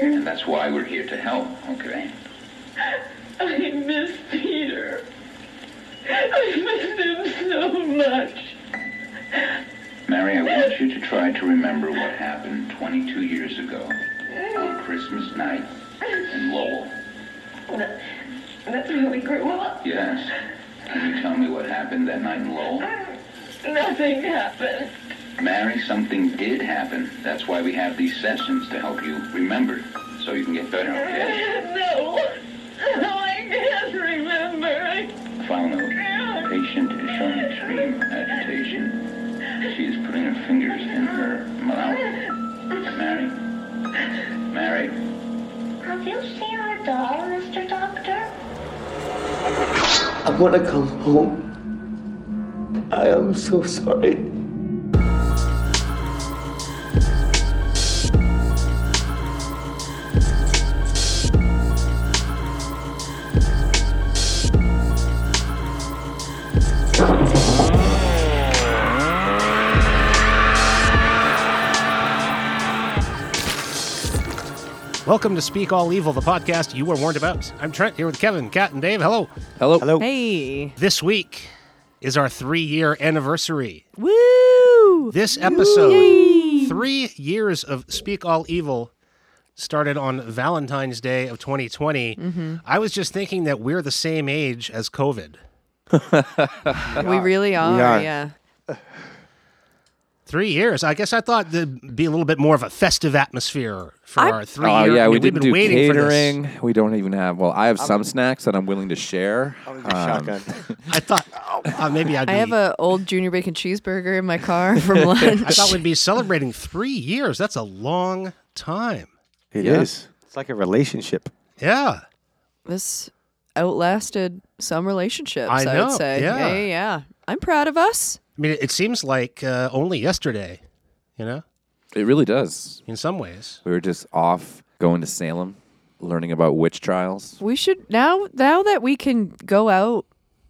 And that's why we're here to help, okay? I miss Peter. I miss him so much. Mary, I want you to try to remember what happened 22 years ago on Christmas night in Lowell. That- That's when we grew up. Yes. Can you tell me what happened that night in Lowell? Uh, nothing happened. Mary, something did happen. That's why we have these sessions to help you remember so you can get better, okay? No. No, I can't remember. I File note. Patient is showing extreme agitation. She is putting her fingers in her mouth. Mary? Mary? Have you seen our doll, Mr. Doctor? I want to come home. I am so sorry. Welcome to Speak All Evil, the podcast you were warned about. I'm Trent here with Kevin, Kat, and Dave. Hello. Hello. Hello. Hey. This week is our three year anniversary. Woo! This episode, three years of Speak All Evil, started on Valentine's Day of 2020. Mm-hmm. I was just thinking that we're the same age as COVID. We really are, are. yeah. Three years. I guess I thought there'd be a little bit more of a festive atmosphere for I- our three Oh year. yeah, I we mean, we've didn't been do waiting for this. catering. We don't even have. Well, I have some snacks that I'm willing to share. Um, Shotgun. I thought uh, maybe I'd be. I have an old junior bacon cheeseburger in my car from lunch. I thought we'd be celebrating three years. That's a long time. It Yeah. is. It's like a relationship. Yeah. this outlasted some relationships, I I, would say. yeah. yeah, yeah. I'm proud of us. I mean, it seems like uh, only yesterday, you know, It really does. in some ways. We were just off going to Salem, learning about witch trials. We should now now that we can go out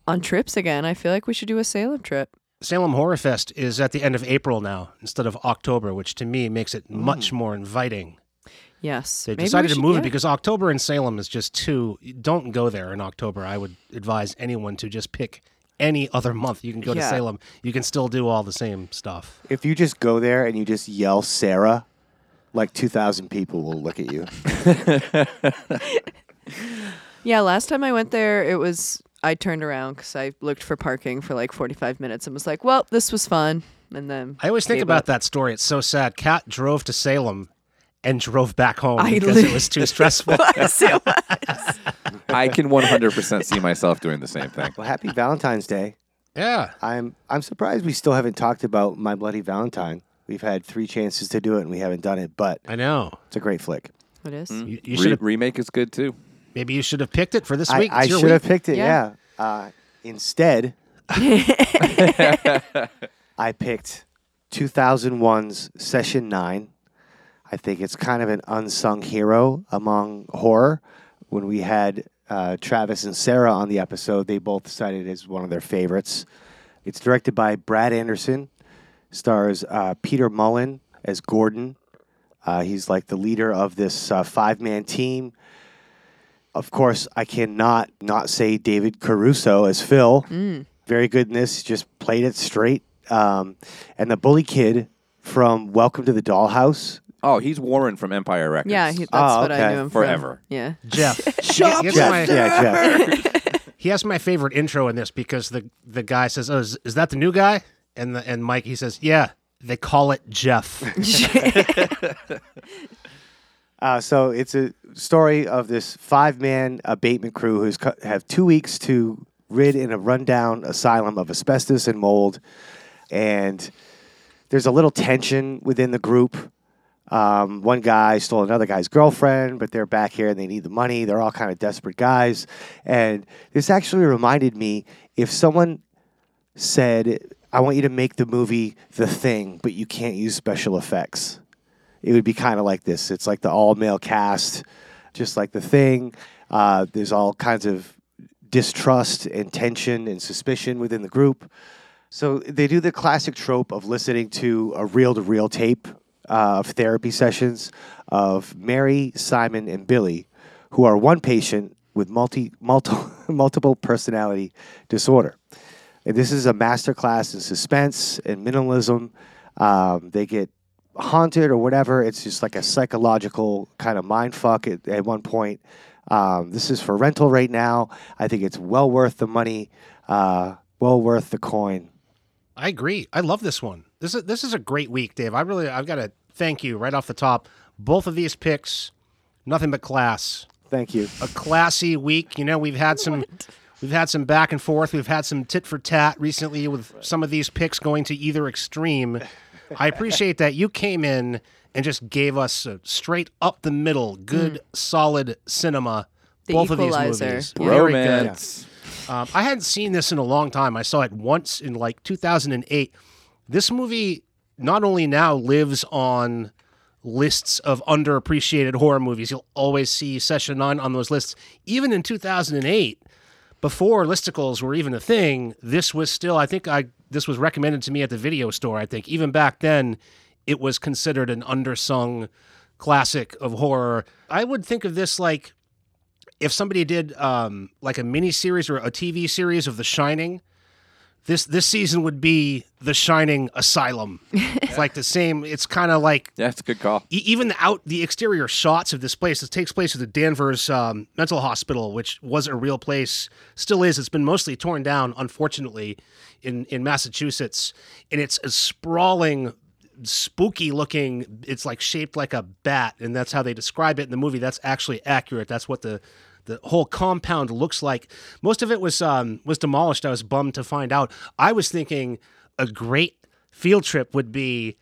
on trips again, I feel like we should do a Salem trip. Salem Horror Fest is at the end of April now instead of October, which to me makes it much more inviting. Yes. They Maybe we decided to should- move yeah. it because October in Salem is just too. Don't go there in October. I would advise anyone to just pick any other month. You can go to Yeah. Salem. You can still do all the same stuff. If you just go there and you just yell Sarah, like 2,000 people will look at you. Yeah, last time I went there, it was I turned around because I looked for parking for like 45 minutes and was like, "Well, this was fun," and then I always think gave about up. that story. It's so sad. Kat drove to Salem and drove back home I because lit- it was too stressful. So- I can 100% see myself doing the same thing. Well, happy Valentine's Day. yeah. I'm I'm surprised we still haven't talked about My Bloody Valentine. We've had three chances to do it and we haven't done it, but I know. it's a great flick. it is. You, you Re- should have remake is good too. maybe you should have picked it for this I, week. I It's your should have picked it, Yeah. yeah. Uh, instead, I picked 2001's Session 9. I think it's kind of an unsung hero among horror. When we had uh, Travis and Sarah on the episode, they both cited it as one of their favorites. It's directed by Brad Anderson, stars uh, Peter Mullan as Gordon. Uh, he's like the leader of this uh, five man team. Of course, I cannot not say David Caruso as Phil. Very good in this. Just played it straight. Um, and the bully kid from Welcome to the Dollhouse. Oh, he's Warren from Empire Records. Yeah, he, that's Oh, what I okay. knew him from. Forever. Yeah. Jeff. Shut Jeff, yeah, Jeff. He has my favorite intro in this because the the guy says, "Oh, is, is that the new guy?" And the, and Mike he says, "Yeah, they call it Jeff." Uh, so it's a story of this five-man abatement crew who's co- have two weeks to rid in a rundown asylum of asbestos and mold, and there's a little tension within the group. Um, one guy stole another guy's girlfriend, but they're back here and they need the money. They're all kind of desperate guys, and this actually reminded me if someone said, "I want you to make the movie The Thing, but you can't use special effects." it would be kind of like this. It's like the all male cast, just like the thing. Uh, there's all kinds of distrust and tension and suspicion within the group. So they do the classic trope of listening to a reel to reel tape uh, of therapy sessions of Mary, Simon, and Billy, who are one patient with multi, multi, multiple personality disorder. And this is a masterclass in suspense and minimalism. Um, they get haunted or whatever. It's just like a psychological kind of mind fuck at, at one point. Um, this is for rental right now. I think it's well worth the money, uh, well worth the coin. I agree. I love this one. This is this is a great week, Dave. I really I've got to thank you right off the top. Both of these picks, nothing but class. Thank you. A classy week. You know, we've had some we've had some back and forth. We've had some tit for tat recently with some of these picks going to either extreme. I appreciate that you came in and just gave us a straight up the middle, good, solid cinema. The both Equalizer. of these movies. Yeah. Very good. Romance. Um, I hadn't seen this in a long time. I saw it once in like 2008. This movie not only now lives on lists of underappreciated horror movies, you'll always see Session 9 on those lists. Even in 2008, before listicles were even a thing, this was still, I think I this was recommended to me at the video store. I think even back then, it was considered an undersung classic of horror. I would think of this like if somebody did um, like a mini series or a TV series of The Shining, this this season would be The Shining Asylum. It's like the same. It's kind of like Yeah, it's a good call. e- even the out the exterior shots of this place. It takes place at the Danvers um, Mental Hospital, which was a real place, still is. It's been mostly torn down, unfortunately, in in Massachusetts, and it's a sprawling. Spooky looking, it's like shaped like a bat, and that's how they describe it in the movie. That's actually accurate. That's what the the whole compound looks like. Most of it was um, was demolished. I was bummed to find out. I was thinking a great field trip would be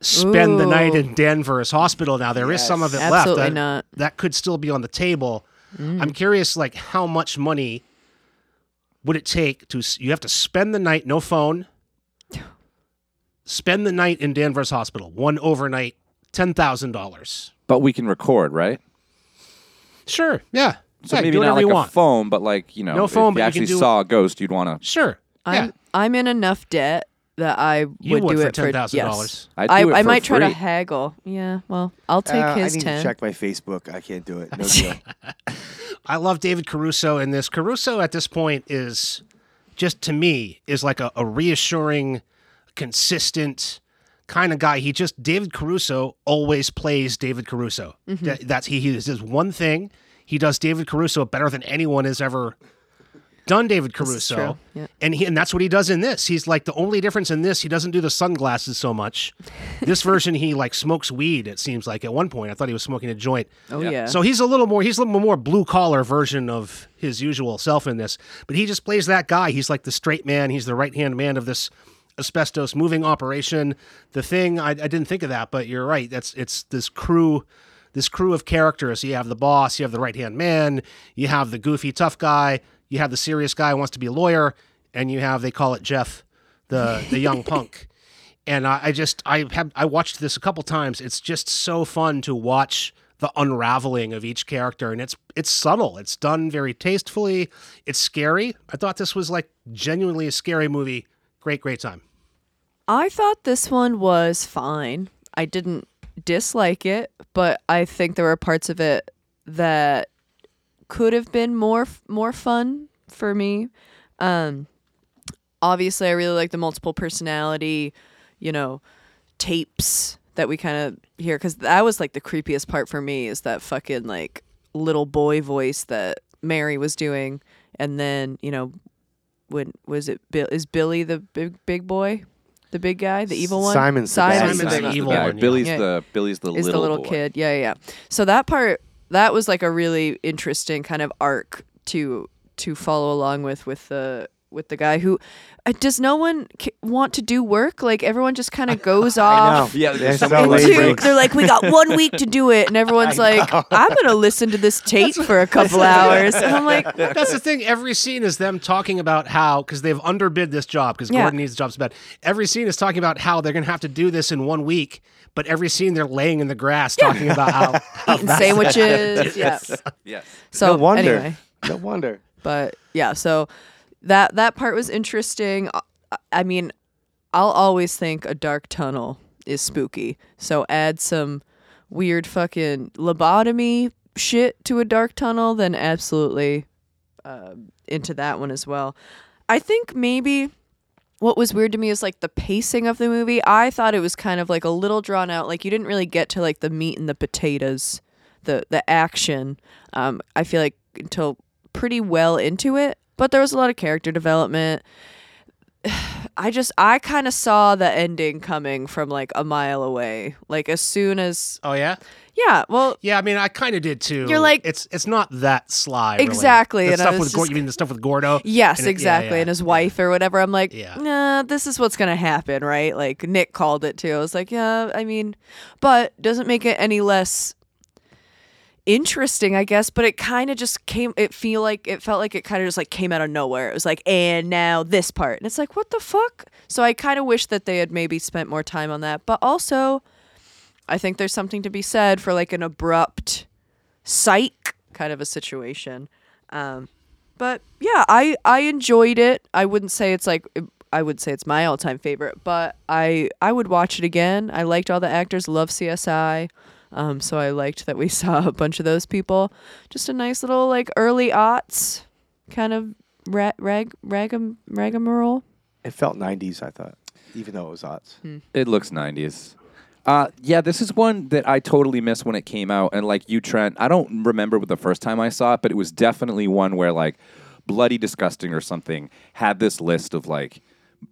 spend the night in Danvers Hospital. Now there is some of it left. Absolutely That, not. that could still be on the table. I'm curious, like how much money would it take to? You have to spend the night, no phone. Spend the night in Danvers Hospital, one overnight, ten thousand dollars. But we can record, right? Sure, yeah. So yeah, maybe not like you a want. phone, but like you know, No if phone, you but you actually do- saw a ghost, you'd want to. Sure. I'm I'm in enough debt that I You would, would do for it for $10,000. yes. I'd I, I for might try to haggle. Yeah, well, I'll take Uh, his I need ten. to check my Facebook. I can't do it. No deal. I love David Caruso in this. Caruso at this point is just to me is like a, a reassuring, consistent kind of guy. He just David Caruso always plays David Caruso. That- that's he. He does one thing. He does David Caruso better than anyone has ever done David Caruso. yeah. And he, and that's what he does in this. He's like the only difference in this, he doesn't do the sunglasses so much. this version he like smokes weed, it seems like at one point. I thought he was smoking a joint. Oh Yeah. yeah. So he's a little more he's a little more blue collar version of his usual self in this, but he just plays that guy. He's like the straight man. He's the right hand man of this asbestos moving operation. The thing I, I didn't think of that, but you're right. That's it's this crew, this crew of characters. You have the boss, you have the right hand man, you have the goofy tough guy, you have the serious guy who wants to be a lawyer, and you have they call it Jeff, the the young punk. And I, I just I have I watched this a couple times. It's just so fun to watch the unraveling of each character, and it's it's subtle. It's done very tastefully. It's scary. I thought this was like genuinely a scary movie. Great, great time. I thought this one was fine. I didn't dislike it, but I think there were parts of it that could have been more more fun for me. Um obviously I really like the multiple personality, you know, tapes that we kind of hear cuz that was like the creepiest part for me is that fucking like little boy voice that Mary was doing and then, you know, when was it Bill is Billy the big big boy? The big guy, the evil one? Simon's the bad Simon's Simon's the the big one. evil Yeah, one, yeah. Billy's Yeah. the Billy's the is little the little boy. kid. Yeah, yeah, yeah. So that part that was like a really interesting kind of arc to to follow along with with the with the guy who uh, does no one c- want to do work like everyone just kind of goes off Yeah, They're there's so so many lazy. into, they're like we got one week to do it and everyone's like i'm gonna listen to this tape for a couple hours and i'm like That's the thing. Every scene is them talking about how because they've underbid this job because Yeah. Gordon needs the job so bad. Every scene is talking about how they're going to have to do this in one week. But every scene they're laying in the grass talking about how, how eating sandwiches yeah Yes. so no wonder. anyway No wonder. but yeah so that that part was interesting I- i mean i'll always think a dark tunnel is spooky. So add some weird fucking lobotomy shit to a dark tunnel, then absolutely uh, into that one as well. I think maybe what was weird to me is like the pacing of the movie. I thought it was kind of like a little drawn out. Like you didn't really get to like the meat and the potatoes, the the action. Um, I feel like until pretty well into it, but there was a lot of character development. I just I kind of saw the ending coming from like a mile away. Like as soon as Oh yeah, yeah, well, yeah. I mean, I kind of did too. You're like- it's it's not that sly. really. Exactly, The and stuff with just- you mean the stuff with Gordo? Yes, And it- yeah, exactly. yeah, And his wife or whatever. I'm like, Yeah. nah, this is what's gonna happen, right? Like Nick called it too. I was like, yeah, I mean, but doesn't make it any less interesting, I guess. But it kind of just came. It feel like it felt like it kind of just like came out of nowhere. It was like, and now this part, and it's like, what the fuck? So I kind of wish that they had maybe spent more time on that. But also, I think there's something to be said for like an abrupt psych kind of a situation. Um, but yeah, I I enjoyed it. I wouldn't say it's like I would say it's my all-time favorite, but I I would watch it again. I liked all the actors, love CSI. Um, so I liked that we saw a bunch of those people. Just a nice little like early aughts kind of ra- rag ragam ragamarole. It felt 90s, I thought, even though it was aughts. It looks 90s. Uh, yeah, this is one that I totally missed when it came out. And like you, Trent, I don't remember the first time I saw it, but it was definitely one where like Bloody Disgusting or something had this list of like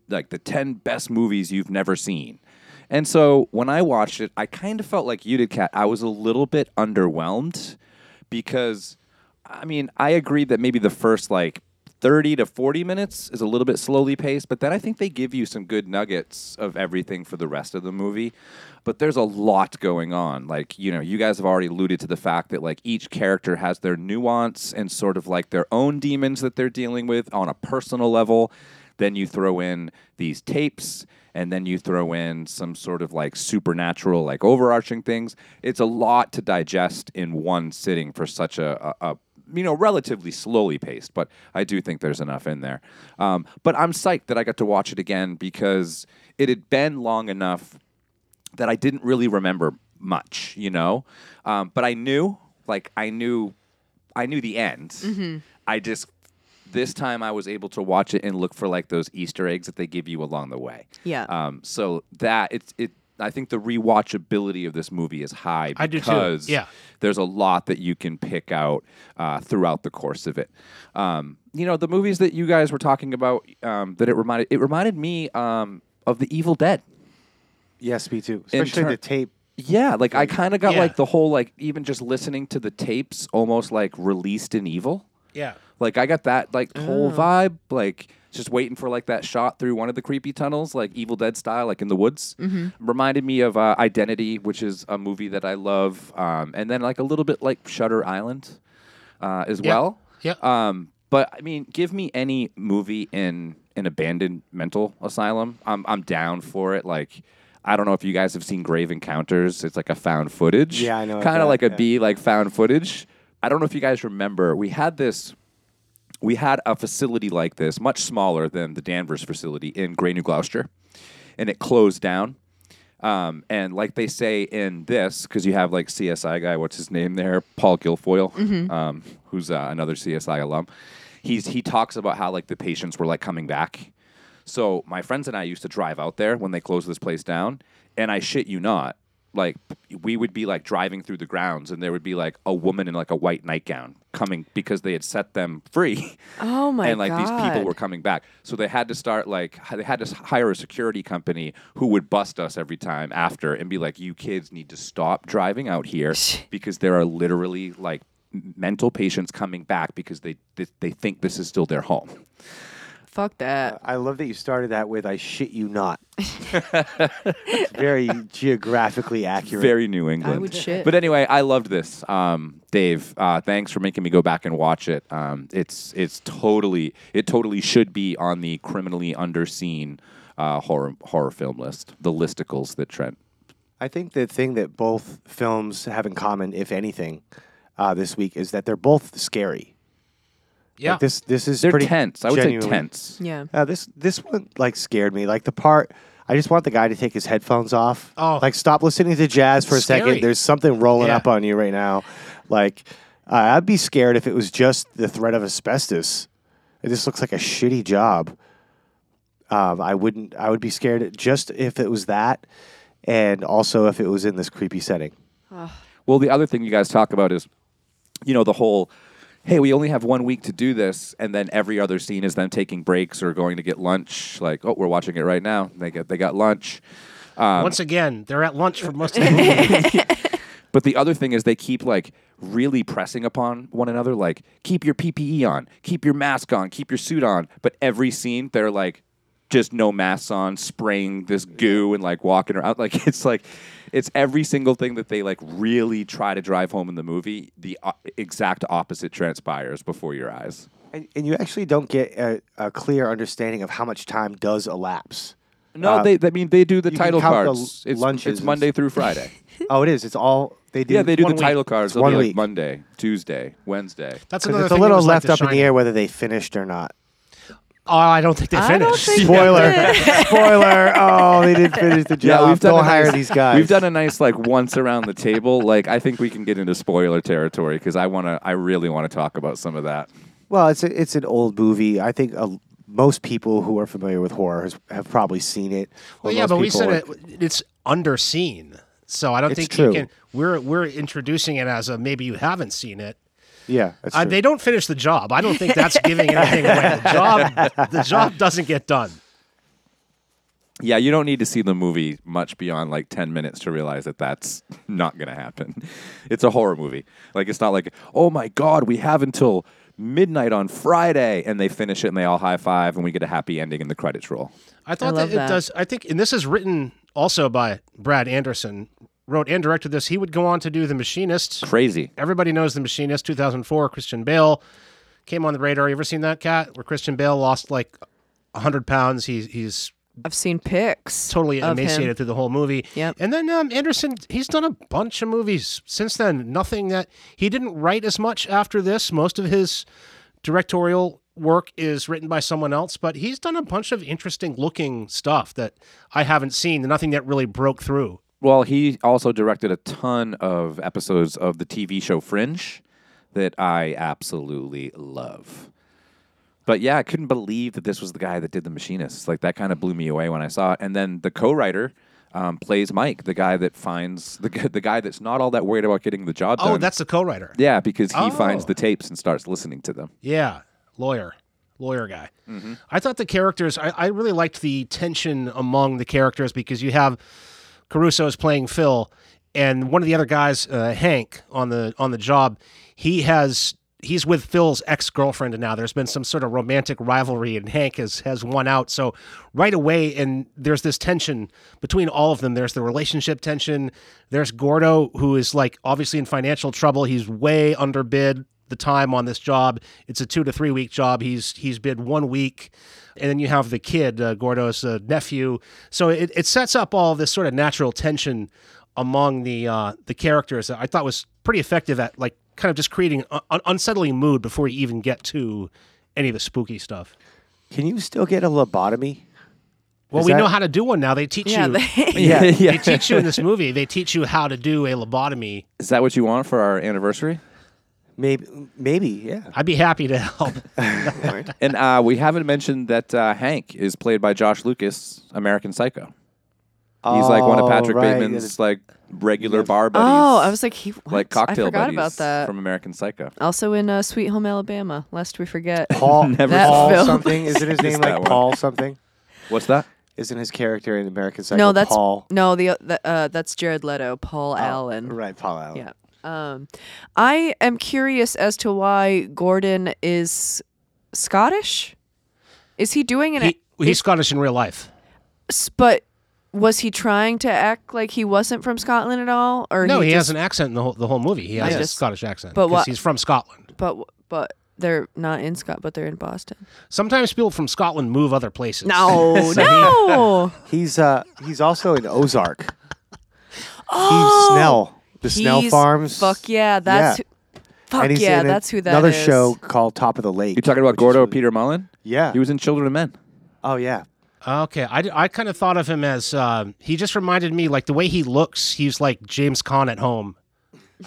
like the 10 best movies you've never seen. And so when I watched it, I kind of felt like you did, Kat. I was a little bit underwhelmed because, I mean, I agreed that maybe the first like 30 to 40 minutes is a little bit slowly paced, but then I think they give you some good nuggets of everything for the rest of the movie. But there's a lot going on. Like, you know, you guys have already alluded to the fact that like each character has their nuance and sort of like their own demons that they're dealing with on a personal level. Then you throw in these tapes and then you throw in some sort of like supernatural, like overarching things. It's a lot to digest in one sitting for such a, a, a you know, relatively slowly paced, but I do think there's enough in there. Um, but I'm psyched that I got to watch it again because it had been long enough that I didn't really remember much, you know. Um, but I knew, like, I knew, I knew the end. I just this time I was able to watch it and look for like those Easter eggs that they give you along the way. Yeah. Um, so that it's it. I think the rewatchability of this movie is high I do too, because yeah. there's a lot that you can pick out uh, throughout the course of it. Um, you know, the movies that you guys were talking about um, that it reminded it reminded me um, of the Evil Dead. Yes, me too. In Especially ter- the tape. Yeah, like I kind of got Yeah. like the whole like even just listening to the tapes almost like released in evil. Yeah. Like I got that like whole Oh. vibe, like just waiting for like that shot through one of the creepy tunnels, like Evil Dead style, like in the woods. Mm-hmm. Reminded me of uh, Identity, which is a movie that I love, um, and then like a little bit like Shutter Island, uh, as Yeah. well. Yeah. Um, but I mean, give me any movie in an abandoned mental asylum. I'm I'm down for it. Like. I don't know if you guys have seen Grave Encounters. It's like a found footage. Yeah, I know Kind of like a yeah. B, like found footage. I don't know if you guys remember. We had this we had a facility like this, much smaller than the Danvers facility in Grey New Gloucester, and it closed down. Um, and like they say in this, because you have like CSI guy, what's his name there, Paul Guilfoyle, um, who's uh, another CSI alum. He's he talks about how like the patients were like coming back. So my friends and I used to drive out there when they closed this place down, and I shit you not, like we would be like driving through the grounds, and there would be like a woman in like a white nightgown coming because they had set them free. Oh my god. and like these people were coming back, so they had to start like they had to hire a security company who would bust us every time after and be like, "You kids need to stop driving out here because there are literally like mental patients coming back because they they, they think this is still their home." Fuck that. I love that you started that with "I shit you not." it's very geographically accurate. Very New England. I would shit. But anyway, I loved this. Um, Dave, uh, thanks for making me go back and watch it. Um, it's it's totally it totally should be on the criminally underseen uh, horror horror film list, the listicles that Trent. I think the thing that both films have in common, if anything, uh, this week is that they're both scary. Yeah. Like, this this is They're pretty tense. I would genuinely- say tense. Yeah. Uh, this this one like scared me. Like the part, I just want the guy to take his headphones off. Oh. like stop listening to jazz for a Scary. second. There's something rolling Yeah. up on you right now. Like uh, I'd be scared if it was just the threat of asbestos. It just looks like a shitty job. Um, I wouldn't. I would be scared just if it was that, and also if it was in this creepy setting. Well, the other thing you guys talk about is, you know, the whole, hey, we only have one week to do this, and then every other scene is them taking breaks or going to get lunch. Like, oh, we're watching it right now. They get they got lunch. Um, Once again, they're at lunch for most of the movie. But the other thing is they keep like really pressing upon one another, like keep your PPE on, keep your mask on, keep your suit on. But every scene they're like just no masks on, spraying this goo and like walking around. Like it's like it's every single thing that they like really try to drive home in the movie. The o- exact opposite transpires before your eyes. And, and you actually don't get a, a clear understanding of how much time does elapse. No, Uh, they. I mean, they do the you can title count the cards. it's, lunches it's and Monday through Friday. Oh, it is. It's all they do. yeah, they do one the week. title cards. It's They'll one be like week. Monday, Tuesday, Wednesday. That's 'Cause another it's a thing that little was like left The up in the Shining. air whether they finished or not. Oh, I don't think they I don't finished. think Spoiler! Spoiler! Oh, they didn't finish the job. Yeah, we've done Don't a hire nice- these guys. We've done a nice like once around the table. Like I think we can get into spoiler territory because I want to. I really want to talk about some of that. Well, it's a, it's an old movie. I think uh, most people who are familiar with horror has, have probably seen it. or Well, yeah, most but we people said are- it, it's underseen. So I don't It's think true. you can. We're we're introducing it as a maybe you haven't seen it. Yeah, that's Uh, they don't finish the job. I don't think that's giving anything away. The job the job doesn't get done. Yeah, you don't need to see the movie much beyond like ten minutes to realize that that's not going to happen. It's a horror movie. Like it's not like oh my god, we have until midnight on Friday, and they finish it and they all high five and we get a happy ending in the credits roll. I thought love that it does. I think, and this is written also by Brad Anderson. Wrote and directed this. He would go on to do The Machinist. Crazy. Everybody knows The Machinist, 2004. Christian Bale came on the radar. You ever seen that cat where Christian Bale lost like 100 pounds? He, he's I've seen pics. totally of him. emaciated through the whole movie. Yep. And then um, Anderson, he's done a bunch of movies since then. Nothing that he didn't write as much after this. Most of his directorial work is written by someone else, but he's done a bunch of interesting looking stuff that I haven't seen. Nothing that really broke through. Well, he also directed a ton of episodes of the TV show Fringe that I absolutely love. But yeah, I couldn't believe that this was the guy that did The Machinist. Like that kind of blew me away when I saw it. And then the co-writer um, plays Mike, the guy that finds the the guy that's not all that worried about getting the job done. Oh, that's the co-writer. yeah, because he Oh. finds the tapes and starts listening to them. Yeah, lawyer, lawyer guy. I thought the characters. I, I really liked the tension among the characters because you have Caruso is playing Phil, and one of the other guys, uh, Hank, on the on the job. He has he's with Phil's ex girlfriend now. There's been some sort of romantic rivalry, and Hank has has won out. So right away, and there's this tension between all of them. There's the relationship tension. There's Gordo, who is like obviously in financial trouble. He's way underbid the time on this job. It's a two to three week job. He's he's bid one week, and then you have the kid, uh, Gordo's uh, nephew. So it, it sets up all this sort of natural tension among the uh, the characters. that I thought was pretty effective at like kind of just creating an unsettling mood before you even get to any of the spooky stuff. Can you still get a lobotomy? Well, Is we that- know how to do one now. They teach Yeah, you. they, Yeah, They teach you in this movie. They teach you how to do a lobotomy. Is that what you want for our anniversary? Maybe, maybe, yeah. I'd be happy to help. And uh, we haven't mentioned that uh, Hank is played by Josh Lucas, American Psycho. He's like one of Oh, Patrick right. Bateman's like regular bar buddies. oh, I was like, he what? like cocktail I forgot buddies about that. from American Psycho. also in uh, Sweet Home Alabama, lest we forget. Paul, Never That Paul film. something. Isn't his name that like one. Paul something? What's that? Isn't his character in American Psycho no, that's Paul? no the, the uh, that's Jared Leto, Paul Allen. Right, Paul Allen. Yeah. Um, I am curious as to why Gordon is Scottish. Is he doing an? he, he's is- Scottish in real life. but was he trying to act like he wasn't from Scotland at all, or No, he, just, has an accent in the whole, the whole movie. He has I a just- Scottish accent but because he's from Scotland. But but they're not in Scott, but they're in Boston. Sometimes people from Scotland move other places. No, no. He's uh he's also in Ozark. Oh, he's Snell. The Snell Farms. Fuck yeah, that's Yeah. Fuck and he's yeah, in that's who that another is. show called Top of the Lake. You talking about Gordo really- Peter Mullan? Yeah. He was in Children of Men. oh yeah. Okay, I, I kind of thought of him as uh, he just reminded me like the way he looks. He's like James Caan at home.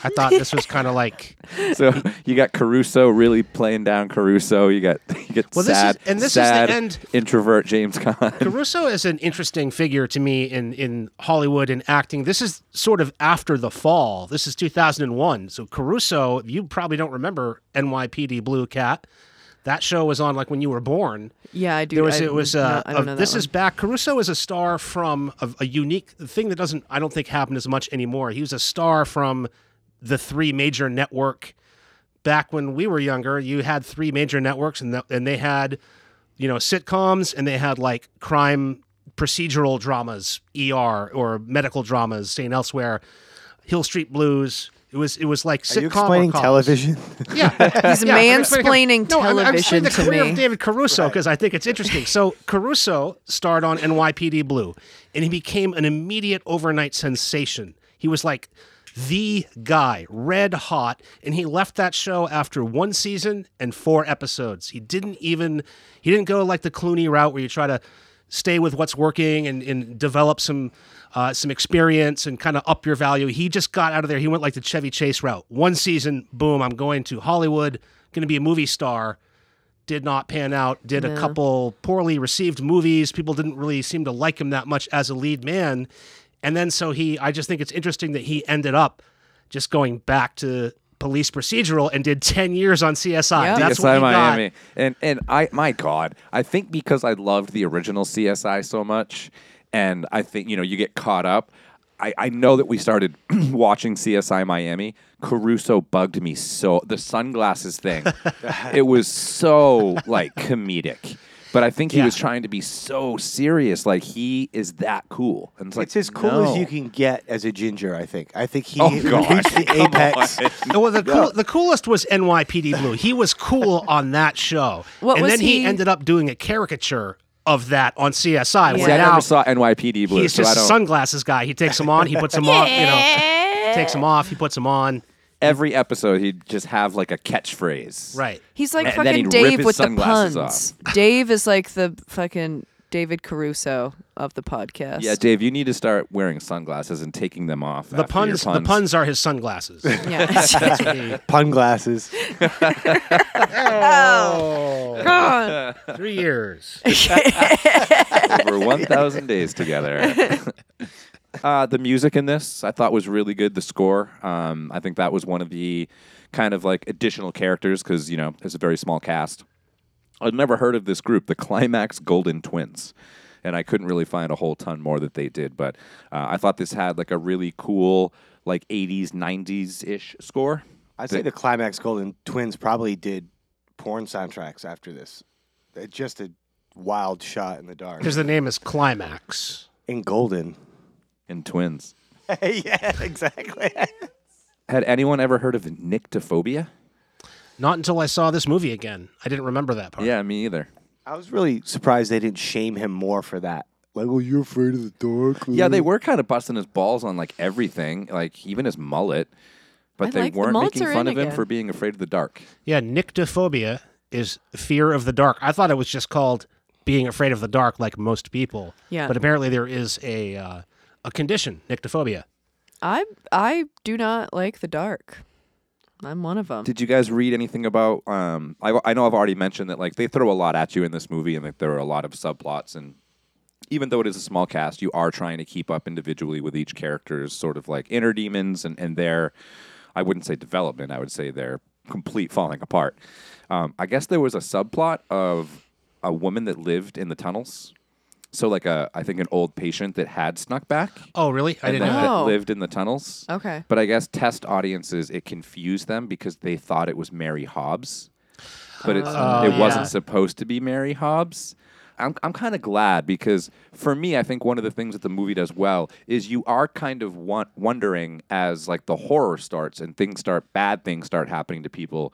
I thought this was kind of like So you got Caruso really playing down Caruso. You got you get Well, this is- sad, and this is the sad end- introvert James Caan. Caruso is an interesting figure to me in in Hollywood and acting. This is sort of after the fall. This is 2001. So Caruso, you probably don't remember NYPD Blue Kat. That show was on like when you were born. Yeah, I do. There was I, it was no, uh, I don't a- know that this one. is back. Caruso is a star from a, a unique thing that doesn't I don't think happen as much anymore. He was a star from the three major network. Back when we were younger, you had three major networks, and th- and they had, you know, sitcoms, and they had like crime procedural dramas, ER or medical dramas, St. Elsewhere, Hill Street Blues. It was it was like Are you sitcom or explaining television? Yeah, He's yeah, I'm mansplaining no, I'm- I'm television explaining the to career me. of David Caruso because I think it's interesting. So Caruso starred on NYPD Blue, and he became an immediate overnight sensation. He was like the guy, red hot, and he left that show after one season and four episodes. He didn't even he didn't go like the Clooney route where you try to stay with what's working and, and develop some uh, some experience and kind of up your value. He just got out of there. He went like the Chevy Chase route. One season, boom, I'm going to Hollywood, going to be a movie star. Did not pan out. Did a couple poorly received movies. People didn't really seem to like him that much as a lead man. And then so he, I just think it's interesting that he ended up just going back to police procedural and did 10 years on CSI. Yeah. That's CSI what he Miami. got. And and I my God, I think because I loved the original CSI so much, and I think you know you get caught up. I, I know that we started watching CSI Miami. Caruso bugged me so the sunglasses thing. it was so like comedic. But I think he Yeah. was trying to be so serious. Like he is that cool. And it's like it's as cool as no. you can get as a ginger. I think. I think he Oh, God. reached the apex. on. Well, the cool, the coolest was NYPD Blue. He was cool on that show, What and was then he, he- ended up doing a caricature of that on CSI. Yeah. See, Where I now never saw NYPD Blue, he's so I just a don't. sunglasses guy. He takes them on, he puts them on, you know, takes them off, he puts them on. Every episode, he'd just have like a catchphrase. Right. He's like And then fucking he'd rip Dave his with the sunglasses puns. Dave is like the fucking David Caruso of the podcast. Yeah, Dave, you need to start wearing sunglasses and taking them off. The after your puns, the puns are his sunglasses. Yeah. That's what he- Pun glasses. Oh. Oh. God. three years. over 1,000 days together. Uh, the music in this I thought was really good. The score, um, I think that was one of the kind of like additional characters because you know it's a very small cast. I'd never heard of this group, the Climax Golden Twins, and I couldn't really find a whole ton more that they did. But uh, I thought this had like a really cool like 80s 90s ish score. I'd say the Climax Golden Twins probably did porn soundtracks after this. They're just a wild shot in the dark. Because the name is Climax. in Golden. In Twins. yeah, exactly. Had anyone ever heard of nyctophobia? Not until I saw this movie again. I didn't remember that part. Yeah, me either. I was really surprised they didn't shame him more for that. Like, well, you're afraid of the dark. Yeah, they were kind of busting his balls on like everything, like even his mullet. But I they like the weren't mullets making are fun in of him again. for being afraid of the dark. Yeah, nyctophobia is fear of the dark. I thought it was just called being afraid of the dark, like most people. Yeah. But apparently there is a uh, a condition, nyctophobia. I I do not like the dark. I'm one of them. Did you guys read anything about? Um, I, I know I've already mentioned that like they throw a lot at you in this movie, and that there are a lot of subplots. And even though it is a small cast, you are trying to keep up individually with each character's sort of like inner demons and and their, I wouldn't say development. I would say their complete falling apart. Um, I guess there was a subplot of a woman that lived in the tunnels. So like a, I think an old patient that had snuck back. Oh, really? I and didn't then know that that. Oh. lived in the tunnels. Okay. But I guess test audiences it confused them because they thought it was Mary Hobbs, but it's, Oh, it yeah. wasn't supposed to be Mary Hobbs. I'm I'm kind of glad because for me, I think one of the things that the movie does well is you are kind of want, wondering as like the horror starts and things start bad things start happening to people,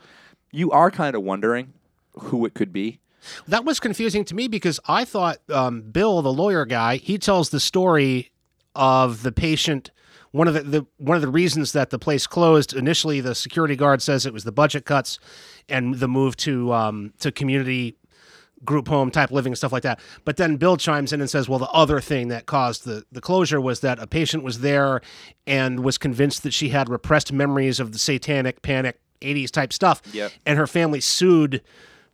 you are kind of wondering who it could be. That was confusing to me because I thought um, Bill, the lawyer guy, he tells the story of the patient one of the, the one of the reasons that the place closed initially, the security guard says it was the budget cuts and the move to um, to community group home type living and stuff like that. But then Bill chimes in and says, well, the other thing that caused the, the closure was that a patient was there and was convinced that she had repressed memories of the satanic panic 80s type stuff. Yep. And her family sued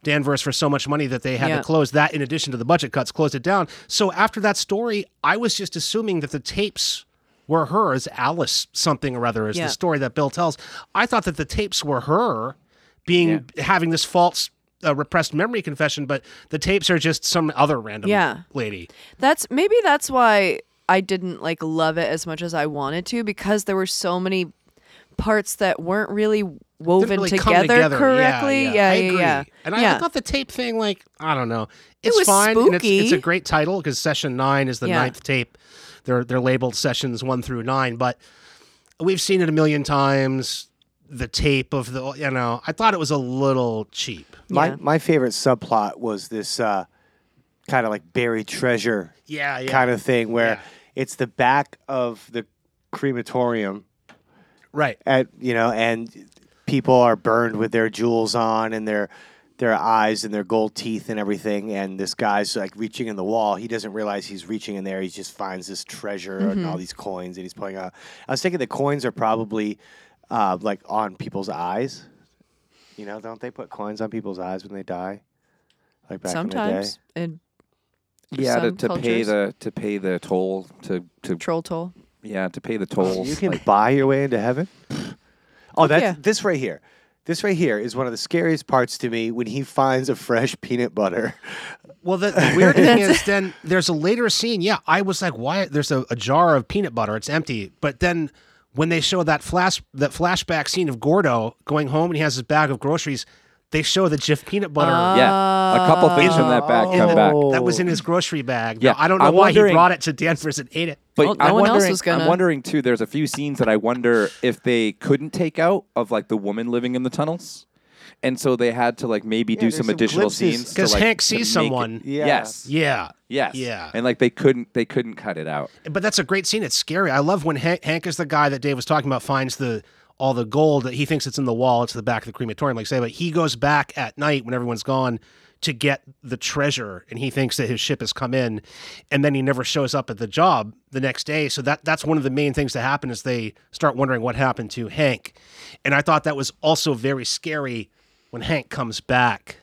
Danvers for so much money that they had Yeah. to close that in addition to the budget cuts, closed it down. So after that story, I was just assuming that the tapes were hers, Alice something or other is Yeah. the story that Bill tells. I thought that the tapes were her being having this false uh, repressed memory confession, but the tapes are just some other random Yeah. lady. That's maybe that's why I didn't like love it as much as I wanted to because there were so many parts that weren't really woven really come together, Yeah, correctly. Yeah, Yeah, I yeah, agree. yeah. And I, I thought the tape thing, like, I don't know, it's was fine. And it's, it's a great title because Session Nine is the Yeah. ninth tape. They're they're labeled Sessions One through Nine, but we've seen it a million times. The tape of the, you know, I thought it was a little cheap. My my favorite subplot was this uh, kind of like buried treasure Yeah, yeah. kind of thing where Yeah. it's the back of the crematorium right. at you know and people are burned with their jewels on and their their eyes and their gold teeth and everything. And this guy's like reaching in the wall. He doesn't realize he's reaching in there. He just finds this treasure and all these coins and he's pulling out. I was thinking the coins are probably uh, like on people's eyes. You know don't they put coins on people's eyes when they die? Like back in the day? Sometimes. Yeah, to, to pay cultures. the to pay the toll to to troll toll. Yeah to pay the tolls. You can like- buy your way into heaven. Oh, that's yeah. this right here. This right here is one of the scariest parts to me when he finds a fresh peanut butter. Well, the, the weird thing is, then there's a later scene. Yeah, I was like, why? There's a, a jar of peanut butter. It's empty. But then when they show that flash that flashback scene of Gordo going home and he has his bag of groceries, they show the Jif peanut butter. yeah, a couple things from that bag come the- back. That was in his grocery bag. Yeah, Now, I don't know I'm why he brought it to Danvers and ate it. But Well, no I'm one else wondering, was gonna. I'm wondering too. There's a few scenes that I wonder if they couldn't take out of like the woman living in the tunnels, and so they had to like maybe do some some additional glimpses. scenes because like, Hank sees make it- someone. Yeah. Yes. Yeah. Yes. Yeah. And like they couldn't they couldn't cut it out. But that's a great scene. It's scary. I love when Hank, Hank is the guy that Dave was talking about finds the all the gold that he thinks it's in the wall. It's the back of the crematorium, like I say. But he goes back at night when everyone's gone to get the treasure, and he thinks that his ship has come in, and then he never shows up at the job the next day. So that that's one of the main things that happen is they start wondering what happened to Hank, and I thought that was also very scary when Hank comes back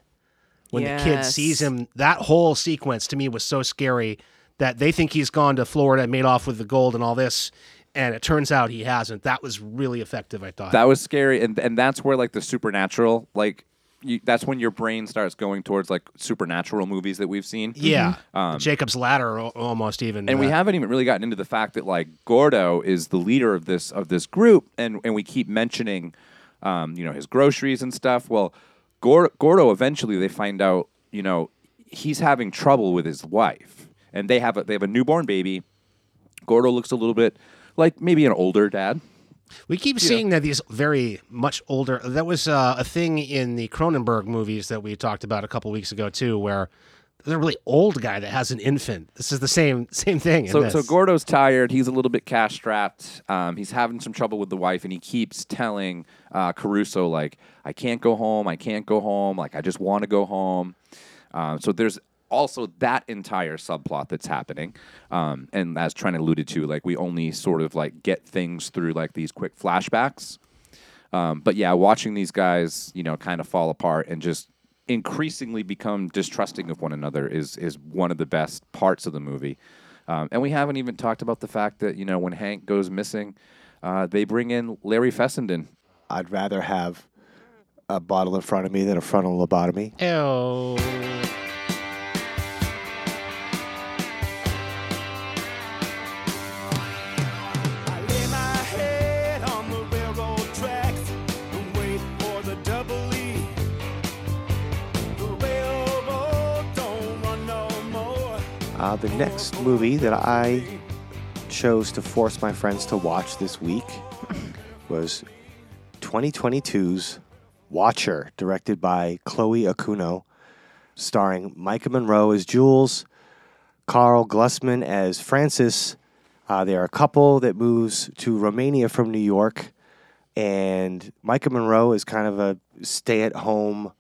when the kid sees him. That whole sequence to me was so scary that they think he's gone to Florida and made off with the gold and all this, and it turns out he hasn't. That was really effective. I thought. That was scary, and and that's where like the supernatural like. You, that's when your brain starts going towards like supernatural movies that we've seen. yeah, Jacob's Ladder al- almost even. Um, and we uh, haven't even really gotten into the fact that like Gordo is the leader of this of this group, and and we keep mentioning, um, you know, his groceries and stuff. Well, Gordo, Gordo eventually they find out, you know, he's having trouble with his wife, and they have a they have a newborn baby. Gordo looks a little bit like maybe an older dad. We keep seeing that these very much older. That was uh, a thing in the Cronenberg movies that we talked about a couple weeks ago too, where there's a really old guy that has an infant. This is the same same thing. in So, this. so Gordo's tired. He's a little bit cash strapped. Um, he's having some trouble with the wife, and he keeps telling uh, Caruso like, "I can't go home. I can't go home. Like, I just want to go home." Um, so there's also that entire subplot that's happening, um, and as Trent alluded to, like we only sort of like get things through like these quick flashbacks. Um, but yeah, watching these guys, you know, kind of fall apart and just increasingly become distrusting of one another is is one of the best parts of the movie. Um, and we haven't even talked about the fact that you know when Hank goes missing, uh, they bring in Larry Fessenden. I'd rather have a bottle in front of me than a frontal lobotomy. Ew. Uh, the next movie that I chose to force my friends to watch this week was 2022's Watcher, directed by Chloe Okuno, starring Maika Monroe as Jules, Karl Glusman as Francis, Uh, they're a couple that moves to Romania from New York, and Maika Monroe is kind of a stay-at-home,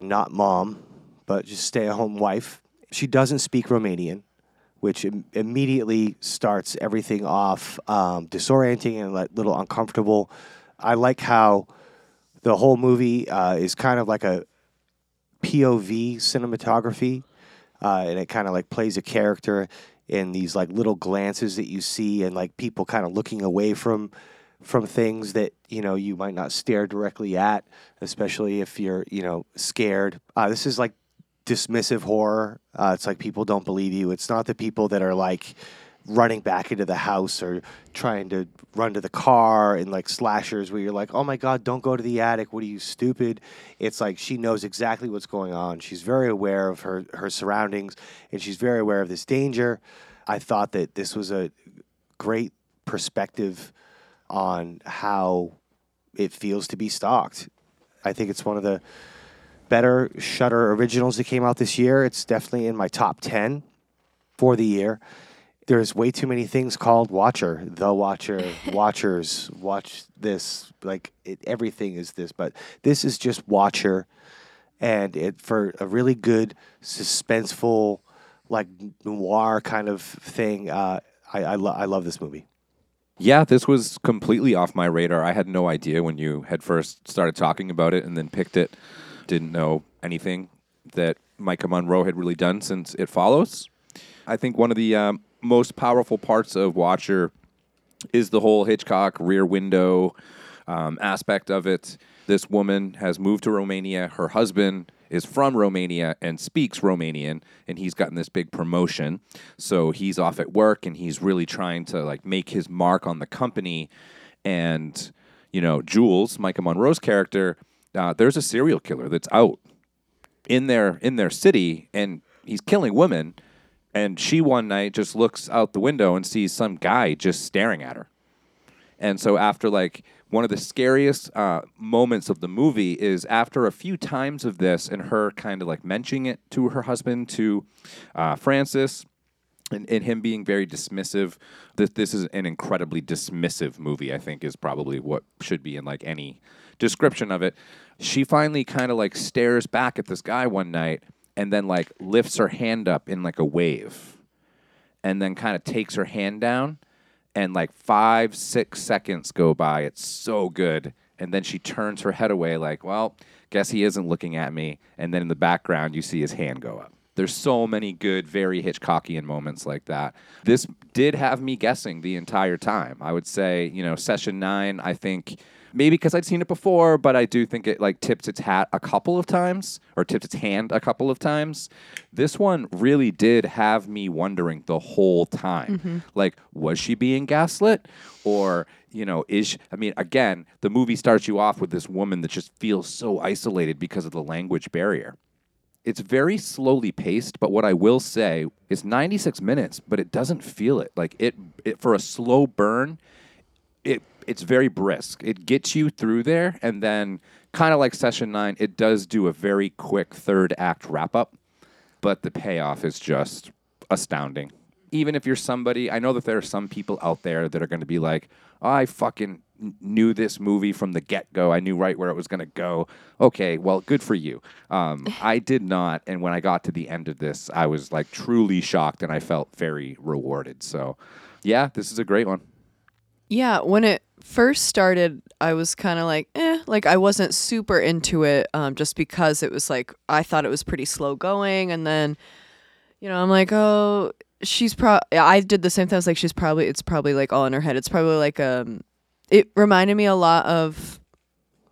not mom, but just stay-at-home wife. She doesn't speak Romanian, which Im- immediately starts everything off um, disorienting and a little uncomfortable. I like how the whole movie uh, is kind of like a POV cinematography, uh, and it kind of like plays a character in these like little glances that you see, and like people kind of looking away from from things that you know you might not stare directly at, especially if you're you know scared. Uh, this is like dismissive horror. Uh, it's like people don't believe you. It's not the people that are like running back into the house or trying to run to the car and like slashers where you're like, oh my God, don't go to the attic. What are you, stupid? It's like she knows exactly what's going on. She's very aware of her, her surroundings and she's very aware of this danger. I thought that this was a great perspective on how it feels to be stalked. I think it's one of the better Shudder originals that came out this year. It's definitely in my top 10 for the year. There's way too many things called Watcher, The Watcher, Watchers, Watch this. Like it, everything is this, but this is just Watcher. And it for a really good, suspenseful, like noir kind of thing. Uh, I, I, lo- I love this movie. Yeah, this was completely off my radar. I had no idea when you had first started talking about it and then picked it. Didn't know anything that Maika Monroe had really done since It Follows. I think one of the um, most powerful parts of Watcher is the whole Hitchcock rear window um, aspect of it. This woman has moved to Romania. Her husband is from Romania and speaks Romanian, and he's gotten this big promotion. So he's off at work and he's really trying to like make his mark on the company. And you know, Jules, Maika Monroe's character, uh, there's a serial killer that's out in their in their city, and he's killing women. And she one night just looks out the window and sees some guy just staring at her. And so after like one of the scariest uh, moments of the movie is after a few times of this and her kind of like mentioning it to her husband to uh, Francis. And, and him being very dismissive. This this is an incredibly dismissive movie. I think is probably what should be in like any description of it. She finally kind of like stares back at this guy one night and then like lifts her hand up in like a wave, and then kind of takes her hand down and like five, six seconds go by. It's so good. And then she turns her head away, like, well, guess he isn't looking at me. And then in the background, you see his hand go up. There's so many good, very Hitchcockian moments like that. This did have me guessing the entire time. I would say, you know, session nine, I think maybe because I'd seen it before, but I do think it like tipped its hat a couple of times or tipped its hand a couple of times. This one really did have me wondering the whole time. Mm-hmm. Like, was she being gaslit? Or, you know, is she, I mean, again, the movie starts you off with this woman that just feels so isolated because of the language barrier. It's very slowly paced, but what I will say is 96 minutes, but it doesn't feel it. Like it, it for a slow burn, it's very brisk. It gets you through there, and then kind of like session nine, it does do a very quick third act wrap up, but the payoff is just astounding. Even if you're somebody, I know that there are some people out there that are going to be like, oh, I fucking knew this movie from the get go. I knew right where it was going to go. Okay, well, good for you. Um, I did not, and when I got to the end of this, I was like truly shocked, and I felt very rewarded. So, yeah, this is a great one. Yeah, when it first started, I was kind of like, eh, like I wasn't super into it, um, just because it was like I thought it was pretty slow going, and then, you know, I'm like, oh, she's pro. I did the same thing. I was like, she's probably, it's probably like all in her head. It's probably like um, it reminded me a lot of,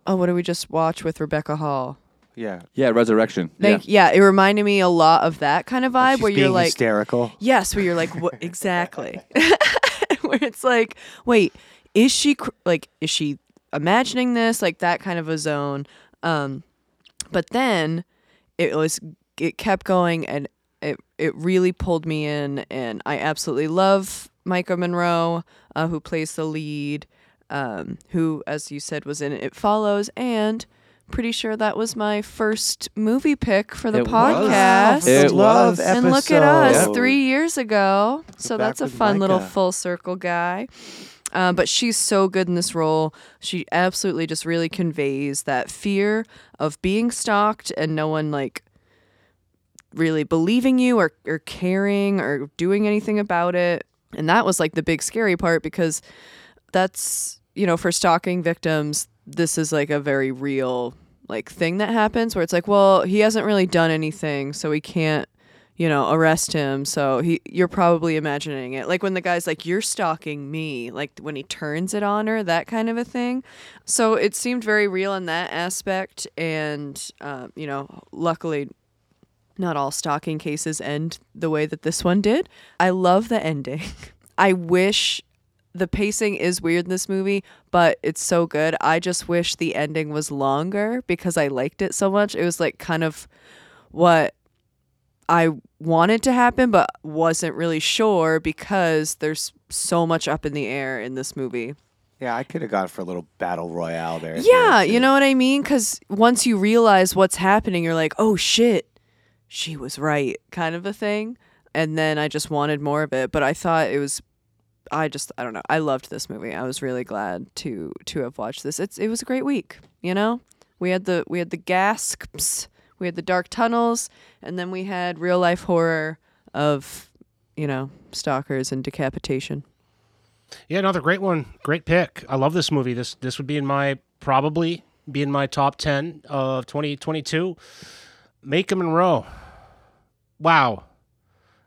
oh, what did we just watch with Rebecca Hall? Yeah. Yeah, Resurrection. Like, yeah. it reminded me a lot of that kind of vibe She's where you're like, hysterical. Yes, where you're like, what exactly? where it's like, wait, is she cr- like, is she imagining this? Like that kind of a zone. Um, but then it was, it kept going and it it really pulled me in, and I absolutely love Maika Monroe, uh, who plays the lead, um, who, as you said, was in It Follows, and pretty sure that was my first movie pick for the It was. podcast. It love was. and look at us, episode. three years ago. So Back that's a fun little full circle guy. Um, but she's so good in this role. She absolutely just really conveys that fear of being stalked and no one like really believing you or, or caring or doing anything about it. And that was like the big scary part because that's, you know, for stalking victims, this is like a very real like thing that happens where it's like, well, he hasn't really done anything, so we can't, you know, arrest him. So he you're probably imagining it. Like when the guy's like, You're stalking me, like when he turns it on her, that kind of a thing. So it seemed very real in that aspect and um, you know, luckily not all stalking cases end the way that this one did. I love the ending. I wish the pacing is weird in this movie, but it's so good. I just wish the ending was longer because I liked it so much. It was like kind of what I wanted to happen, but wasn't really sure because there's so much up in the air in this movie. Yeah, I could have gone for a little battle royale there. Yeah, you know what I mean? Because once you realize what's happening, you're like, oh shit, she was right, kind of a thing. And then I just wanted more of it. But I thought it was, I just, I don't know. I loved this movie. I was really glad to to have watched this. It's it was a great week. You know, we had the we had the gasps, we had the dark tunnels, and then we had real life horror of, you know, stalkers and decapitation. Yeah, another great one. Great pick. I love this movie. This this would be in my probably be in my top ten of 2022. Maika Monroe. Wow.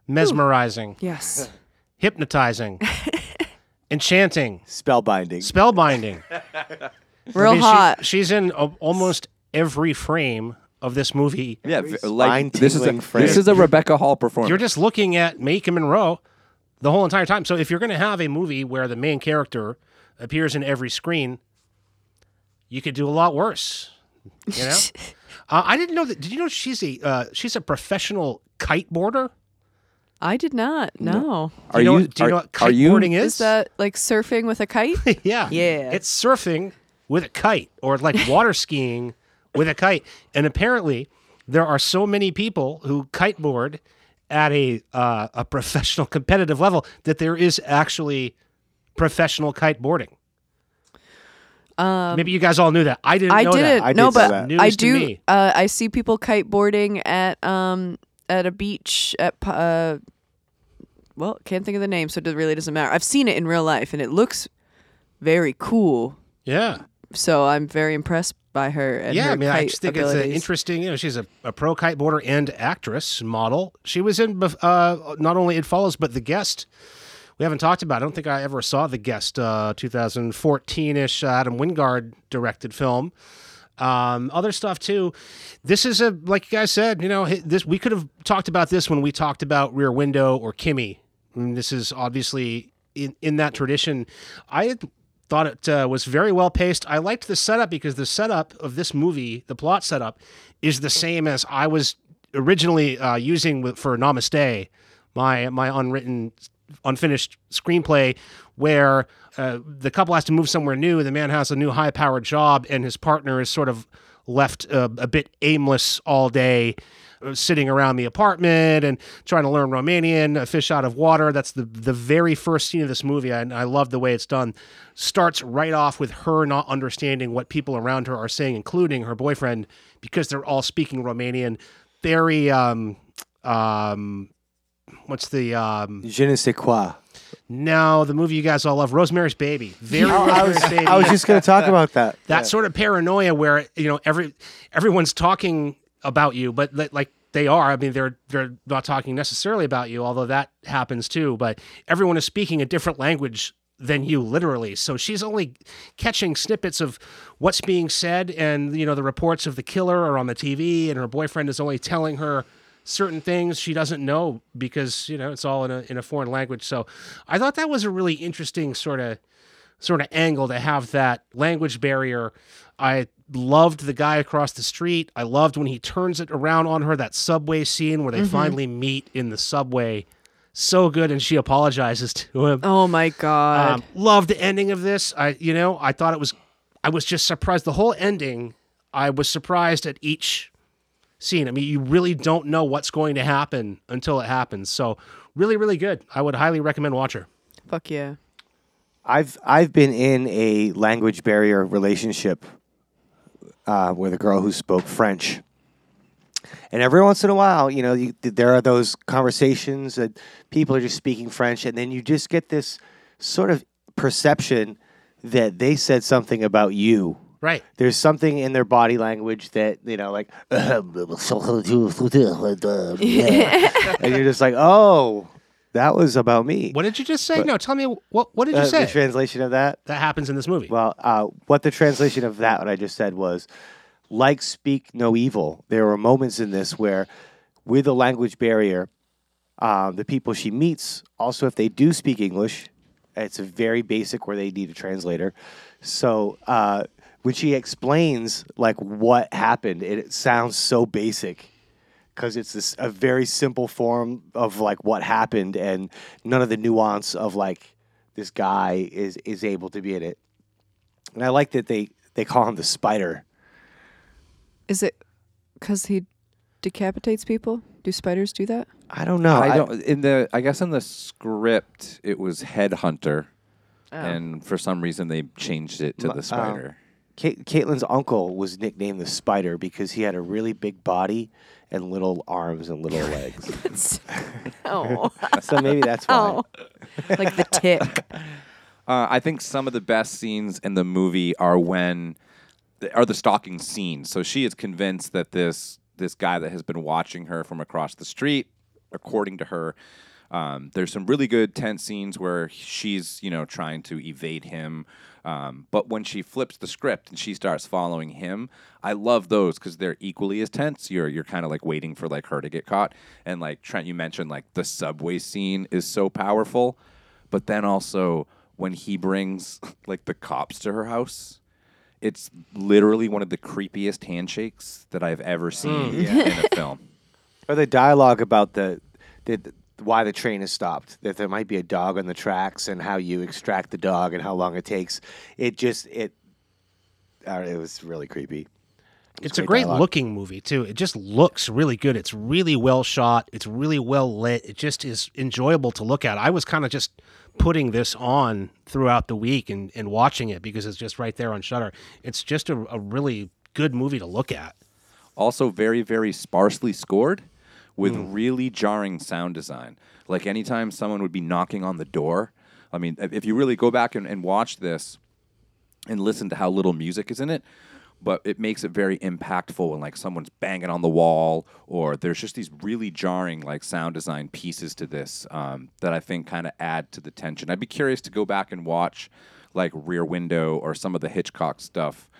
Mesmerizing, Yes. hypnotizing, enchanting, Spellbinding. spellbinding. Real I mean, she- hot. she's in a, almost every frame of this movie. Yeah, v- like this is a spine-tingling frame. this is a Rebecca Hall performance. You're just looking at Maika Monroe the whole entire time. So if you're going to have a movie where the main character appears in every screen, you could do a lot worse. You know, uh, I didn't know that. Did you know she's a uh, she's a professional kiteboarder? I did not. No. Do Are you know, you- do you know are- what are you- kiteboarding is? Is that like surfing with a kite? yeah, Yeah. It's surfing with a kite, or like water skiing with a kite. And apparently, there are so many people who kiteboard at a uh, a professional competitive level that there is actually professional kiteboarding. Maybe you guys all knew that. I didn't. Um, I know didn't. That. I no, did know but that. News I to do. me. Uh, I see people kiteboarding at um at a beach at uh, well, can't think of the name, so it really doesn't matter. I've seen it in real life, and it looks very cool. Yeah. So I'm very impressed by her and yeah, her I mean, I just think it's an interesting. You know, she's a, a pro kiteboarder and actress model. She was in uh, not only It Follows, but The Guest. We haven't talked about. it. I don't think I ever saw The Guest, uh, 2014-ish Adam Wingard directed film. Um, other stuff too. This is a like you guys said. You know, this we could have talked about this when we talked about Rear Window or Kimi. I mean, this is obviously in in that tradition. I thought it uh, was very well paced. I liked the setup because the setup of this movie, the plot setup, is the same as I was originally uh, using for Namaste, my my unwritten, unfinished screenplay, where uh, the couple has to move somewhere new. The man has a new high powered job, and his partner is sort of left uh, a bit aimless all day. Uh, Sitting around the apartment and trying to learn Romanian, a fish out of water. That's the the very first scene of this movie, and I love the way it's done. Starts right off with her not understanding what people around her are saying, including her boyfriend, because they're all speaking Romanian. Very um um, what's the um? Je ne sais quoi. No, the movie you guys all love, Rosemary's Baby. Very Oh, I was, Rosemary's Baby. I was just going to talk about that. that Yeah. sort of paranoia where you know every everyone's talking about you, but like they are. I mean, they're they're not talking necessarily about you, although that happens too. But everyone is speaking a different language than you, literally. So she's only catching snippets of what's being said, and you know the reports of the killer are on the TV, and her boyfriend is only telling her certain things she doesn't know because you know it's all in a in a foreign language. So I thought that was a really interesting sort of sort of angle to have that language barrier. I loved the guy across the street. I loved when he turns it around on her, that subway scene where they finally meet in the subway. So good, and she apologizes to him. Oh my god. Um, loved the ending of this. I, you know, I thought it was, I was just surprised. The whole ending, I was surprised at each scene. I mean, you really don't know what's going to happen until it happens. So, really, really good. I would highly recommend Watcher. Fuck yeah. I've I've been in a language barrier relationship uh, with a girl who spoke French, and every once in a while, you know, you, there are those conversations that people are just speaking French, and then you just get this sort of perception that they said something about you. Right. There's something in their body language that you know, like, and you're just like, oh, that was about me. What did you just say? no, tell me what what did you Uh, say? The translation of that. that happens in this movie. Well, uh, what the translation of that, what I just said was, like speak no evil. There were moments in this where, with a language barrier, um, the people she meets, also if they do speak English, it's a very basic where they need a translator. So uh, when she explains like what happened, it, it sounds so basic because it's this a very simple form of like what happened and none of the nuance of like this guy is is able to be in it. And I like that they they call him the spider. Is it because he decapitates people? Do spiders do that? I don't know. I don't in the I guess in the script it was headhunter, Oh. and for some reason they changed it to Ma- the uh, spider. Kate, Caitlin's uncle was nicknamed the Spider because he had a really big body and little arms and little legs. oh, so maybe that's why. oh, like the tick. Uh, I think some of the best scenes in the movie are when are the stalking scenes. So she is convinced that this this guy that has been watching her from across the street, according to her, um, there's some really good tense scenes where she's you know trying to evade him. Um, but when she flips the script and she starts following him, I love those because they're equally as tense. You're you're kind of like waiting for like her to get caught, and like Trent, you mentioned like the subway scene is so powerful, but then also when he brings like the cops to her house, it's literally one of the creepiest handshakes that I've ever seen in a film. Or the dialogue about the, the why the train has stopped. That there might be a dog on the tracks and how you extract the dog and how long it takes. It just it. Uh, it was really creepy. It's a great great dialogue. looking movie too. It just looks really good. It's really well shot. It's really well lit. It just is enjoyable to look at. I was kind of just putting this on throughout the week and, and watching it because it's just right there on Shudder. It's just a, a really good movie to look at. Also, very, very sparsely scored with really jarring sound design. Like anytime someone would be knocking on the door, I mean, if if you really go back and, and watch this and listen to how little music is in it, but it makes it very impactful when like someone's banging on the wall or there's just these really jarring like sound design pieces to this um, that I think kind of add to the tension. I'd be curious to go back and watch like Rear Window or some of the Hitchcock stuff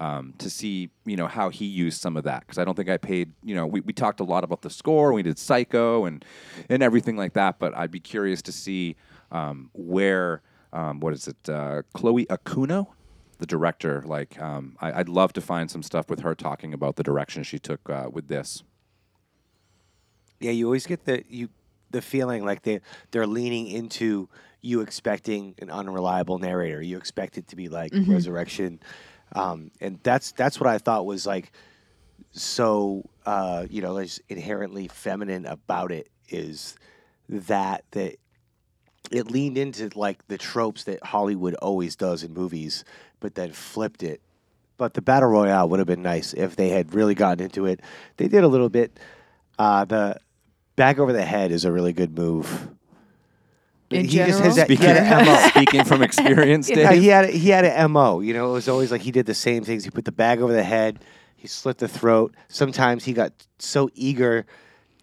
um, to see you know how he used some of that. Because I don't think I paid you know we, we talked a lot about the score. We did Psycho and and everything like that. But I'd be curious to see um, where um, what is it uh, Chloe Okuno the director like um, I, I'd love to find some stuff with her talking about the direction she took uh, with this. Yeah, you always get the you the feeling like they they're leaning into you expecting an unreliable narrator. You expect it to be like Resurrection, um, and that's that's what I thought was like so uh, you know there's inherently feminine about it is that that it leaned into like the tropes that Hollywood always does in movies, but then flipped it. But the battle royale would have been nice if they had really gotten into it. They did a little bit. Uh, the bag over the head is a really good move. In he just has general? that he speaking, had a MO. speaking from experience Dave Yeah, he had a, he had an mo. You know, it was always like he did the same things. He put the bag over the head. He slit the throat. Sometimes he got so eager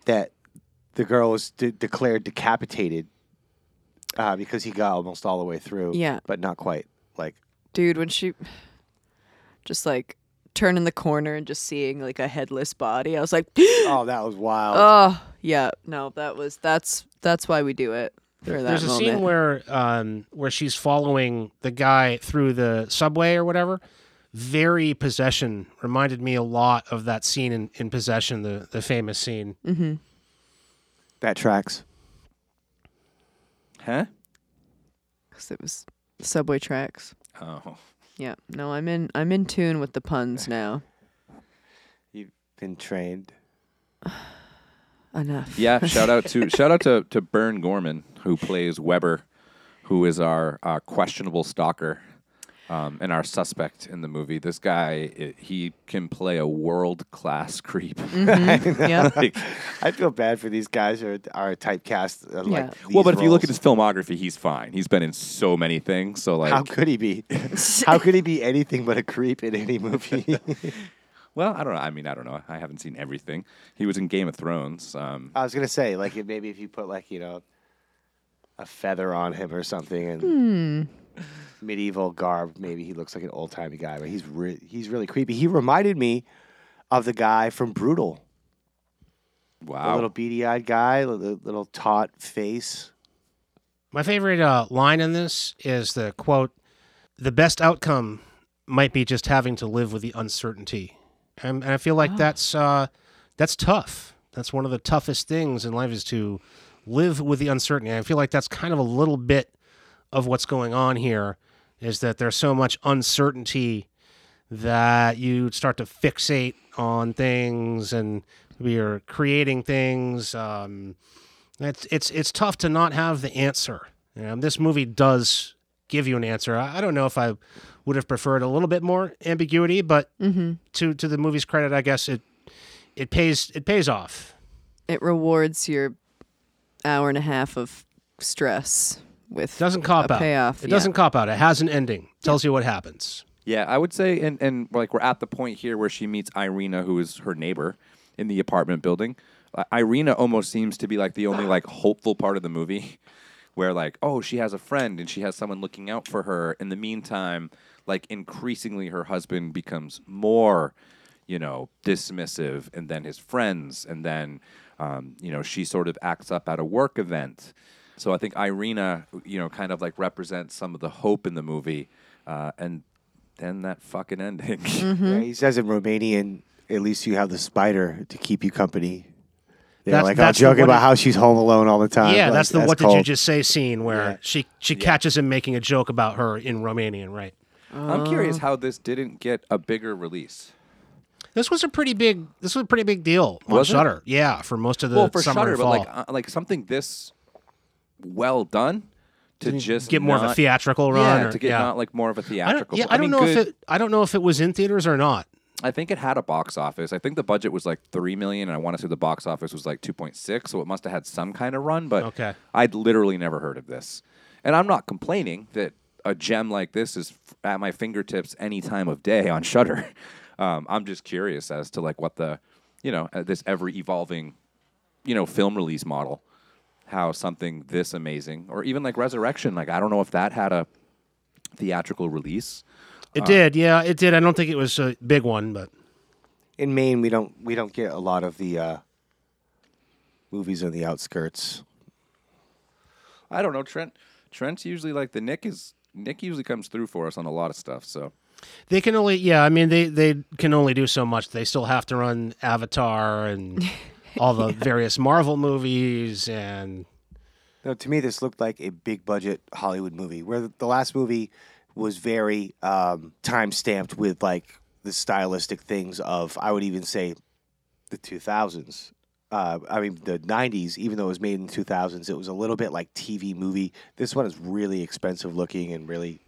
that the girl was de- declared decapitated uh, because he got almost all the way through. Yeah. but not quite. Like Dude, when she just like turning the corner and just seeing like a headless body, I was like, oh, that was wild. oh yeah, no, that was that's that's why we do it for that There's a moment. scene where um, where she's following the guy through the subway or whatever. Very possession reminded me a lot of that scene in, in possession, the the famous scene. that tracks. Huh? Because it was subway tracks. oh Yeah, no, I'm in I'm in tune with the puns now. You've been trained. Enough. Yeah, shout out to shout out to to Burn Gorman who plays Weber, who is our uh, questionable stalker, um, and our suspect in the movie. This guy, i he can play a world class creep. yeah. Like, I feel bad for these guys who are, are typecast. Uh, Yeah. like well, but these if you look at his filmography, he's fine. He's been in so many things. So like, how could he be? how could he be anything but a creep in any movie? Well, I don't know. I mean, I don't know. I haven't seen everything. He was in Game of Thrones. Um, I was gonna say, like, if maybe if you put like you know a feather on him or something and Hmm. medieval garb, maybe he looks like an old timey guy. But he's re- he's really creepy. He reminded me of the guy from Brutal, the wow. little beady eyed guy, the the little taut face. My favorite uh, line in this is the quote: "The best outcome might be just having to live with the uncertainty," and, and I feel like that's uh, that's tough. That's one of the toughest things in life is to live with the uncertainty. I feel like that's kind of a little bit of what's going on here. Is that there's so much uncertainty that you start to fixate on things and we are creating things. Um, it's it's it's tough to not have the answer. You know, this movie does give you an answer. I, I don't know if I would have preferred a little bit more ambiguity, but to to the movie's credit, I guess it it pays it pays off. It rewards your hour and a half of stress with Doesn't cop a out. payoff. It yeah. doesn't cop out. It has an ending. Tells you what happens. Yeah, I would say, and and like we're at the point here where she meets Irina, who is her neighbor in the apartment building. Uh, Irina almost seems to be like the only like hopeful part of the movie, where like oh she has a friend and she has someone looking out for her. In the meantime, like increasingly her husband becomes more, you know, dismissive, and then his friends, and then um, you know she sort of acts up at a work event. So I think Irina, you know, kind of like represents some of the hope in the movie, uh, and then that fucking ending. Yeah, he says in Romanian, "At least you have the spider to keep you company." They're That's- like, that's I'm the joking about it- how she's home alone all the time. yeah, Like, that's the what did you just say scene where Yeah. she she catches him making a joke about her in Romanian, right? I'm curious how this didn't get a bigger release. This was a pretty big this was a pretty big deal on Was it? Shudder. Yeah, for most of the well, for summer Shudder, and but like uh, like something this well done to just get more of a theatrical run. Yeah, or- to get yeah. not like more of a I don't, theatrical. yeah, I, don't mean, know good- if it. I don't know if it was in theaters or not. I think it had a box office. I think the budget was like three million, and I want to say the box office was like two point six. So it must have had some kind of run. But Okay. I'd literally never heard of this, and I'm not complaining that a gem like this is f- at my fingertips any time of day on Shudder. Um, I'm just curious as to like what the, you know, uh, this ever evolving, you know, film release model, how something this amazing, or even like Resurrection, like I don't know if that had a theatrical release. It did. Yeah, it did. I don't think it was a big one, but in Maine, we don't we don't get a lot of the uh, movies on the outskirts. I don't know. Trent Trent's usually like the Nick is Nick usually comes through for us on a lot of stuff. So they can only. Yeah, I mean they they can only do so much. They still have to run Avatar and all the various Marvel movies and No, to me, this looked like a big budget Hollywood movie, where the, the last movie was very um, time stamped with like the stylistic things of, I would even say, the 2000s. Uh, I mean, the 90s, even though it was made in the 2000s, it was a little bit like TV movie. This one is really expensive looking and really,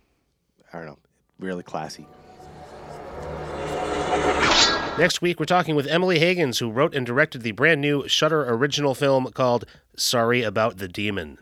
I don't know, really classy. Next week, we're talking with Emily Hagins, who wrote and directed the brand new Shudder original film called Sorry About the Demon.